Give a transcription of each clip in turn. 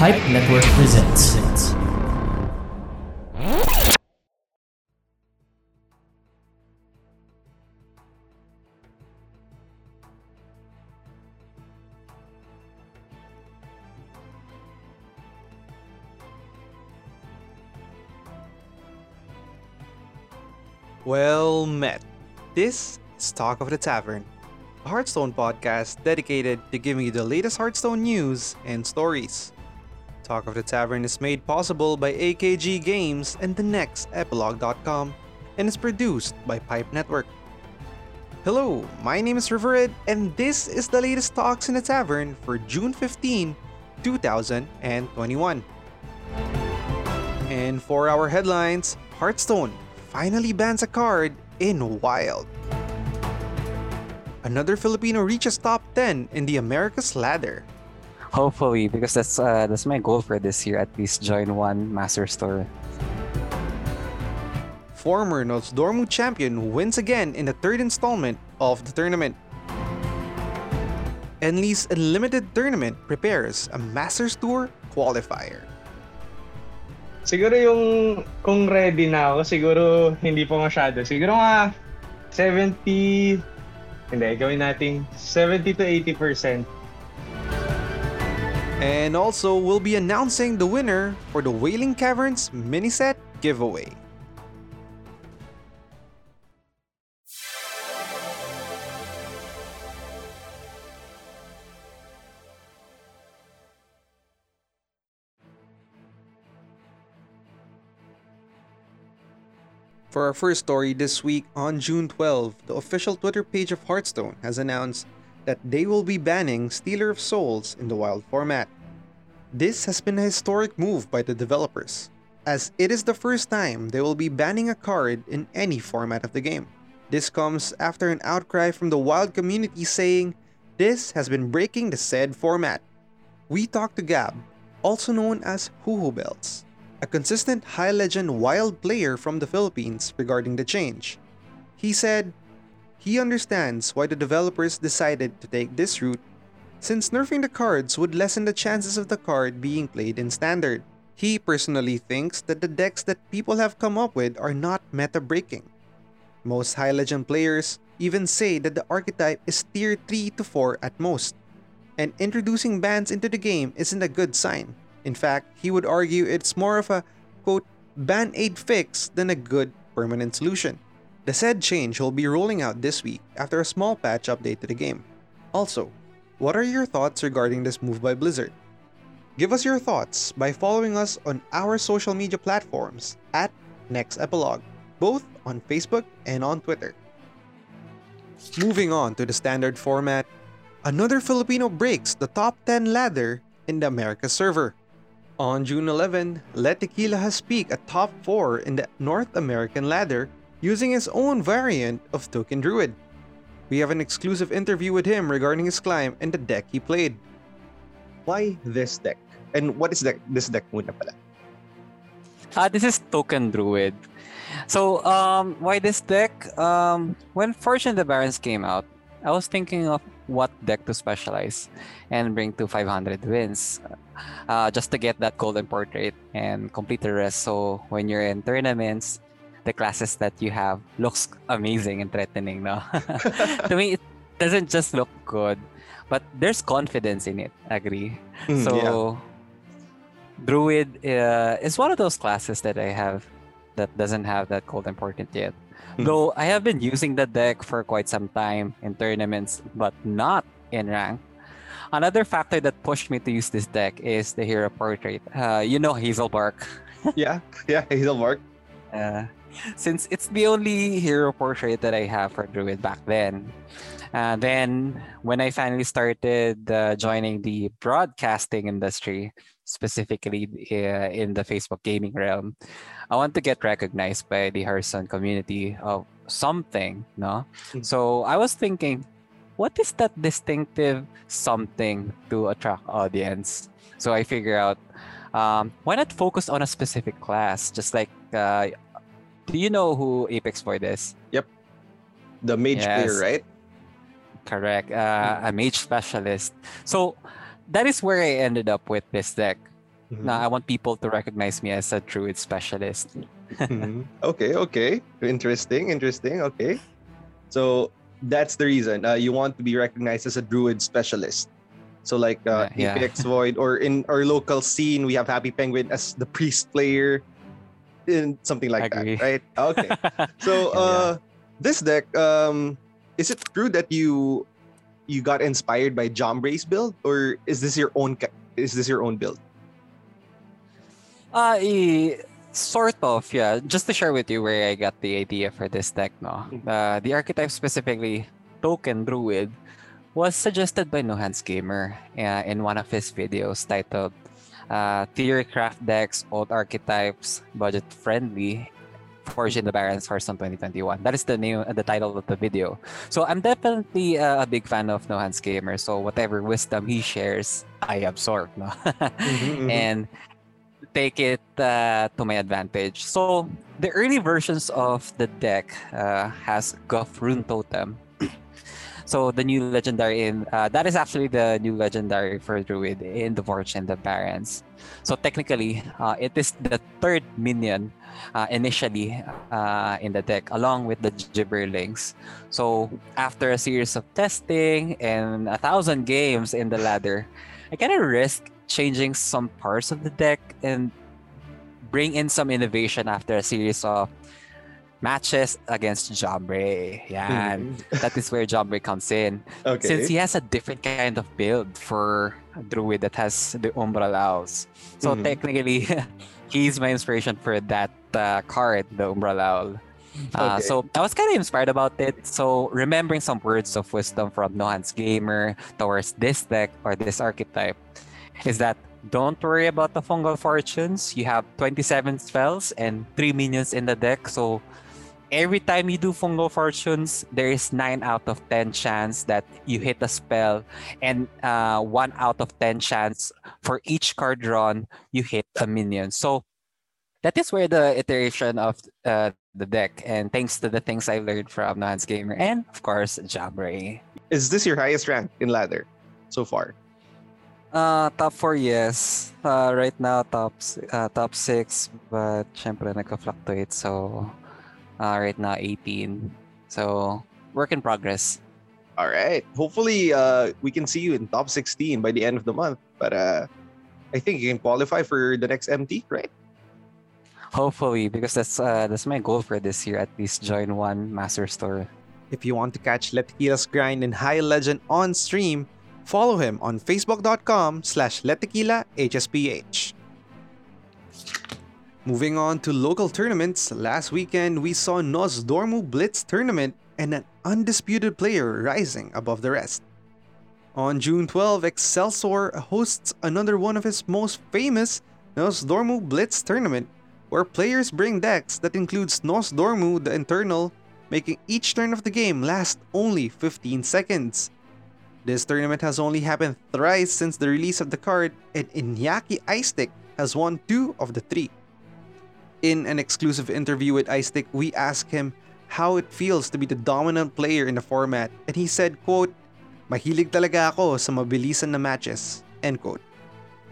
Pipe Network presents. Well met. This is Talk of the Tavern, a Hearthstone podcast dedicated to giving you the latest Hearthstone news and stories. Talk of the Tavern is made possible by AKG Games and the next and is produced by Pipe Network. Hello, my name is Rivered and this is the latest Talks in the Tavern for June 15, 2021. And for our headlines, Hearthstone finally bans a card in Wild. Another Filipino reaches top 10 in the Americas ladder. Hopefully, because that's uh, that's my goal for this year. At least join one master store. Former Notes Dormu champion wins again in the third installment of the tournament. Enly's Unlimited Tournament prepares a Masters Tour qualifier. Siguro yung kung ready na ako, siguro hindi pa masyado. Siguro nga 70 hindi, gawin nating 70 to 80%. And also, we'll be announcing the winner for the Wailing Caverns mini set giveaway. For our first story this week, on June 12, the official Twitter page of Hearthstone has announced that they will be banning Stealer of Souls in the wild format. This has been a historic move by the developers, as it is the first time they will be banning a card in any format of the game. This comes after an outcry from the wild community saying this has been breaking the said format. We talked to Gab, also known as Huhu Belts, a consistent high legend wild player from the Philippines regarding the change. He said he understands why the developers decided to take this route since nerfing the cards would lessen the chances of the card being played in standard. He personally thinks that the decks that people have come up with are not meta breaking. Most high legend players even say that the archetype is tier 3 to 4 at most, and introducing bans into the game isn't a good sign. In fact, he would argue it's more of a quote ban aid fix than a good permanent solution. The said change will be rolling out this week after a small patch update to the game. Also, what are your thoughts regarding this move by Blizzard? Give us your thoughts by following us on our social media platforms at Next Epilogue, both on Facebook and on Twitter. Moving on to the standard format, another Filipino breaks the top 10 ladder in the America server. On June 11, Let Tequila has peaked at top 4 in the North American ladder using his own variant of Token Druid. We have an exclusive interview with him regarding his climb and the deck he played. Why this deck? And what is deck, this deck muna pala? Uh, this is Token Druid. So, um, why this deck? Um, when Forged in the Barrens came out, I was thinking of what deck to specialize and bring to 500 wins uh, just to get that golden portrait and complete the rest. So when you're in tournaments, the classes that you have looks amazing and threatening. No, to me it doesn't just look good, but there's confidence in it. Agree. Mm, so yeah. Druid uh, is one of those classes that I have that doesn't have that golden important yet. Mhm. Though I have been using the deck for quite some time in tournaments, but not in rank. Another factor that pushed me to use this deck is the hero portrait. Uh, you know Hazelbark. yeah, yeah, Hazelmark. Uh, since it's the only hero portrait that I have for Druid back then. Uh, then, when I finally started uh, joining the broadcasting industry, specifically uh, in the Facebook gaming realm, I want to get recognized by the Hearthstone community of something, no? Mm. So I was thinking, what is that distinctive something to attract audience? So I figure out, um, why not focus on a specific class? Just like, uh, do you know who Apex Void is? Yep. The mage Yes. player, right? Correct. Uh, a mage specialist. So that is where I ended up with this deck. Mhm. No, I want people to recognize me as a druid specialist. Mhm. okay, okay. Interesting, interesting. Okay. So that's the reason uh, you want to be recognized as a druid specialist. So like uh, Yeah, yeah. Apex Void or in our local scene, we have Happy Penguin as the priest player, in something like that, right? Okay. So Yeah. uh, this deck, um, is it true that you you got inspired by John Jombray's build, or is this your own? Is this your own build? Uh, sort of, yeah. Just to share with you where I got the idea for this deck, no. Uh, the archetype specifically, Token Druid, was suggested by NoHandsGamer uh, in one of his videos titled uh, Theorycraft Decks, Old Archetypes, Budget Friendly, Forged in the Barrens Hearthstone 2021. That is the name, uh, the title of the video. So I'm definitely uh, a big fan of NoHandsGamer. So whatever wisdom he shares, I absorb, no. Mhm, mhm. and take it uh, to my advantage. So the early versions of the deck uh, has Guff Runetotem. So the new legendary in uh, that is actually the new legendary for Druid in the Forged in the Barrens. So technically, uh, it is the third minion uh, initially uh, in the deck, along with the Gibberlings. So after a series of testing and a thousand games in the ladder, I kind of risk changing some parts of the deck and bring in some innovation after a series of matches against Jombre. Yan. Mhm. That is where Jombre comes in. Okay. Since he has a different kind of build for a Druid that has the Umbral Owls. So Mhm. technically, he's my inspiration for that uh, card, the Umbral Owl. Uh, Okay. So I was kind of inspired about it. So remembering some words of wisdom from NoHandsGamer towards this deck or this archetype is that don't worry about the fungal fortunes. You have 27 spells and 3 minions in the deck. So every time you do fungal fortunes, there is 9 out of 10 chance that you hit a spell and uh, 1 out of 10 chance for each card drawn you hit a minion. So that is where the iteration of uh, the deck and thanks to the things I learned from Nance Gamer and of course Jabray. Is this your highest rank in ladder so far? Uh, top 4 yes. Uh, right now top uh, top 6 but syempre nagka-fluctuate so uh, right now 18. So work in progress. All right. Hopefully, uh, we can see you in top 16 by the end of the month. But uh, I think you can qualify for the next MT, right? Hopefully because that's uh, that's my goal for this year at least join one Masters Tour. If you want to catch Letiquila's grind and High Legend on stream, follow him on facebook.com slash HSPH. Moving on to local tournaments, last weekend we saw Nozdormu Blitz tournament and an undisputed player rising above the rest. On June 12, Excelsior hosts another one of his most famous Nozdormu Blitz tournament, where players bring decks that includes Nozdormu the Internal, making each turn of the game last only 15 seconds. This tournament has only happened thrice since the release of the card, and Iñaki Istick has won two of the three. In an exclusive interview with Istick, we asked him how it feels to be the dominant player in the format, and he said, quote, Mahilig talaga ako sa mabilisan na matches, end quote.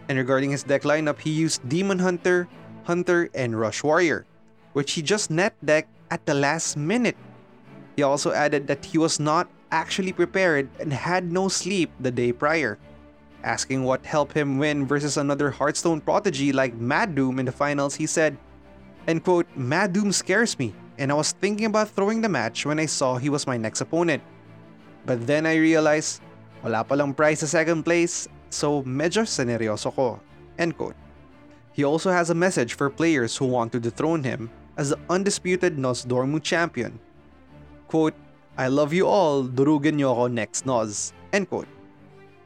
And regarding his deck lineup, he used Demon Hunter, Hunter, and Rush Warrior, which he just net decked at the last minute. He also added that he was not actually prepared and had no sleep the day prior. Asking what helped him win versus another Hearthstone prodigy like Mad Doom in the finals, he said, and quote, Mad Doom scares me, and I was thinking about throwing the match when I saw he was my next opponent. But then I realized, wala palang prize sa second place, so medyo seneryoso ko. End quote. He also has a message for players who want to dethrone him as the undisputed Nozdormu champion. Quote, I love you all, durugin niyo ako next Nos. End quote.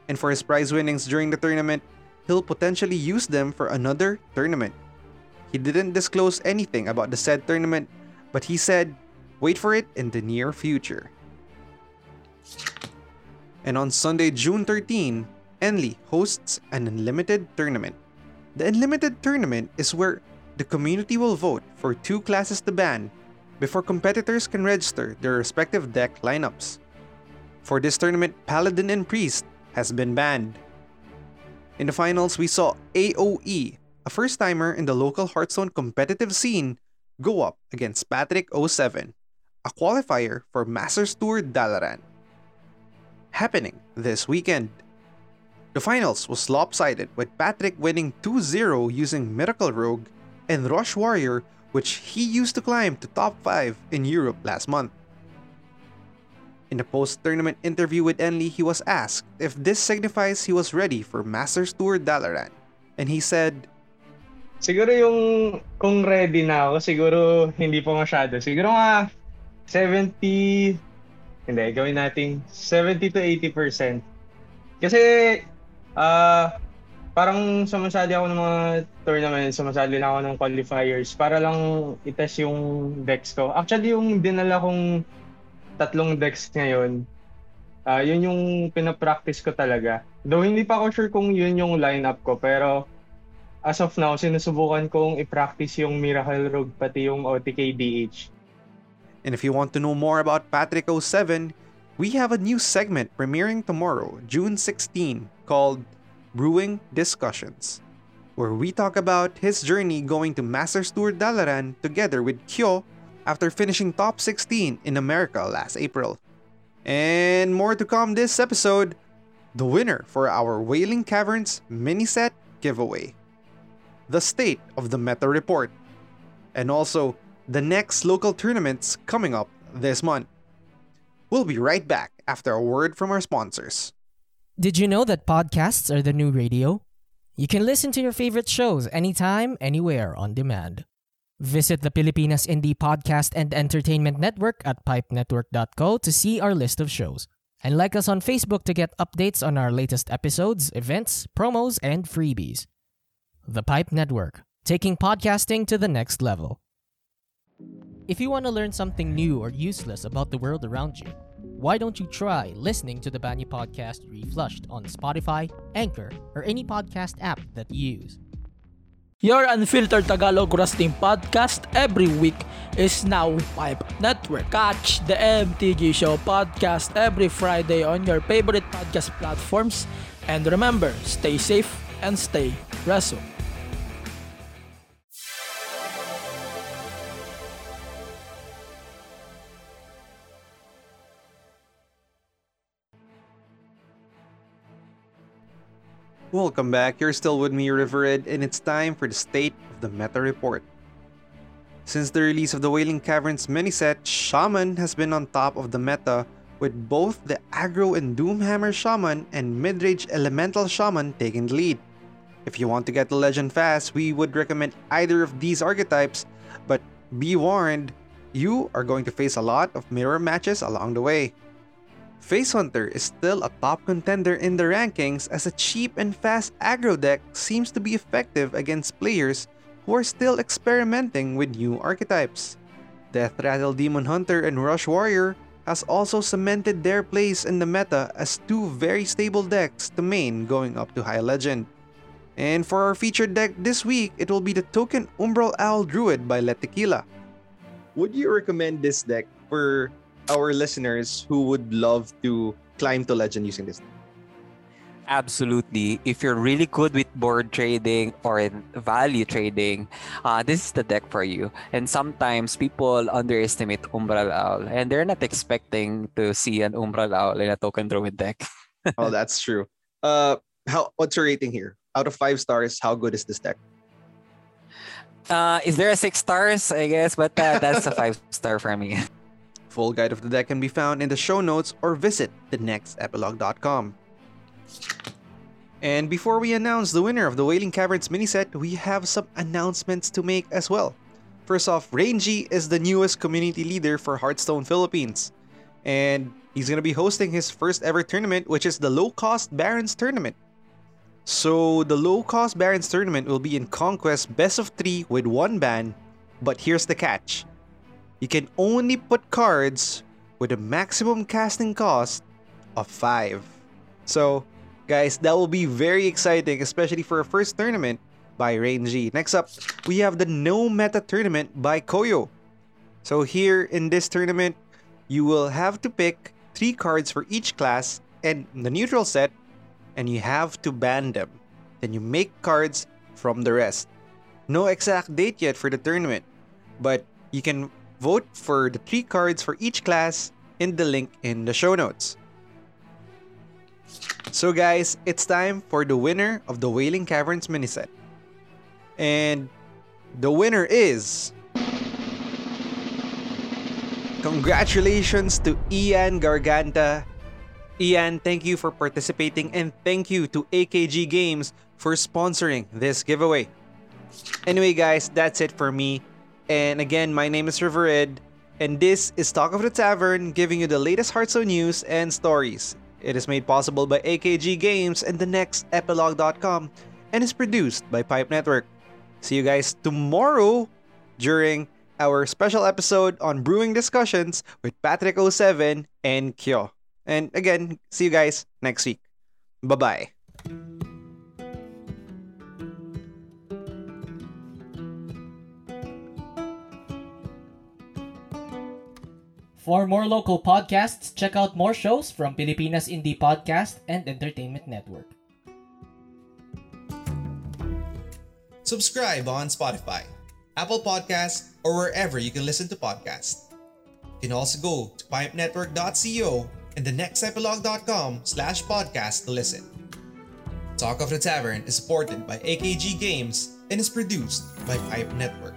And for his prize winnings during the tournament, he'll potentially use them for another tournament. He didn't disclose anything about the said tournament, but he said, wait for it in the near future. And on Sunday, June 13, Enly hosts an unlimited tournament. The unlimited tournament is where the community will vote for two classes to ban before competitors can register their respective deck lineups. For this tournament, Paladin and Priest has been banned. In the finals, we saw AoE a first timer in the local Hearthstone competitive scene, go up against Patrick 07, a qualifier for Masters Tour Dalaran. Happening this weekend. The finals was lopsided with Patrick winning 2-0 using Miracle Rogue and Rush Warrior which he used to climb to top 5 in Europe last month. In a post-tournament interview with Enli, he was asked if this signifies he was ready for Masters Tour Dalaran. And he said, Siguro yung kung ready na ako, siguro hindi po masyado. Siguro nga 70, hindi, gawin natin 70 to 80%. Kasi, ah, uh, parang sumasali ako ng mga tournament, sumasali lang ako ng qualifiers para lang itest yung decks ko. Actually, yung dinala kong tatlong decks ngayon, uh, yun yung pinapractice ko talaga. Though hindi pa ako sure kung yun yung lineup ko, pero as of now, sinusubukan kong i-practice yung Miracle Rogue pati yung OTK DH. And if you want to know more about Patrick 07, we have a new segment premiering tomorrow, June 16, called Brewing Discussions, where we talk about his journey going to Masters Tour Dalaran together with Kyo after finishing top 16 in America last April. And more to come this episode the winner for our Wailing Caverns mini set giveaway, the state of the meta report, and also the next local tournaments coming up this month. We'll be right back after a word from our sponsors. Did you know that podcasts are the new radio? You can listen to your favorite shows anytime, anywhere on demand. Visit the Pilipinas Indie Podcast and Entertainment Network at pipenetwork.co to see our list of shows. And like us on Facebook to get updates on our latest episodes, events, promos, and freebies. The Pipe Network, taking podcasting to the next level. If you want to learn something new or useless about the world around you, why don't you try listening to the Banyu podcast Reflushed on Spotify, Anchor, or any podcast app that you use? Your unfiltered Tagalog wrestling podcast every week is now Pipe Network. Catch the MTG Show podcast every Friday on your favorite podcast platforms. And remember, stay safe and stay wrestle. Welcome back, you're still with me, Rivered, and it's time for the State of the Meta Report. Since the release of the Wailing Caverns mini set, Shaman has been on top of the meta, with both the Aggro and Doomhammer Shaman and Midrange Elemental Shaman taking the lead. If you want to get the legend fast, we would recommend either of these archetypes, but be warned, you are going to face a lot of mirror matches along the way. Face Hunter is still a top contender in the rankings as a cheap and fast aggro deck seems to be effective against players who are still experimenting with new archetypes. Deathrattle Demon Hunter and Rush Warrior has also cemented their place in the meta as two very stable decks to main going up to High Legend. And for our featured deck this week, it will be the Token Umbral Owl Druid by Let Tequila. Would you recommend this deck for our listeners who would love to climb to legend using this? Absolutely. If you're really good with board trading or in value trading, uh, this is the deck for you. And sometimes people underestimate Umbral Owl and they're not expecting to see an Umbral Owl in a token druid deck. oh, that's true. Uh, how what's your rating here? Out of five stars, how good is this deck? Uh, is there a six stars? I guess, but uh, that's a five star for me. Full guide of the deck can be found in the show notes or visit thenextepilogue.com. And before we announce the winner of the Wailing Caverns mini set, we have some announcements to make as well. First off, Rangy is the newest community leader for Hearthstone Philippines. And he's going to be hosting his first ever tournament, which is the Low Cost Barons Tournament. So, the Low Cost Barons Tournament will be in Conquest Best of 3 with one ban, but here's the catch you can only put cards with a maximum casting cost of 5. So, guys, that will be very exciting, especially for a first tournament by Rangy. Next up, we have the No Meta Tournament by Koyo. So, here in this tournament, you will have to pick 3 cards for each class and the neutral set, and you have to ban them. Then you make cards from the rest. No exact date yet for the tournament, but you can vote for the three cards for each class in the link in the show notes. So guys, it's time for the winner of the Wailing Caverns miniset. And the winner is Congratulations to Ian Garganta. Ian, thank you for participating and thank you to AKG Games for sponsoring this giveaway. Anyway, guys, that's it for me. And again, my name is Rivered, and this is Talk of the Tavern, giving you the latest Hearthstone news and stories. It is made possible by AKG Games and the next epilogue.com and is produced by Pipe Network. See you guys tomorrow during our special episode on brewing discussions with Patrick07 and Kyo. And again, see you guys next week. Bye bye. For more local podcasts, check out more shows from Pilipinas Indie Podcast and Entertainment Network. Subscribe on Spotify, Apple Podcasts, or wherever you can listen to podcasts. You can also go to pipenetwork.co and thenextepilogue.com slash podcast to listen. Talk of the Tavern is supported by AKG Games and is produced by Pipe Network.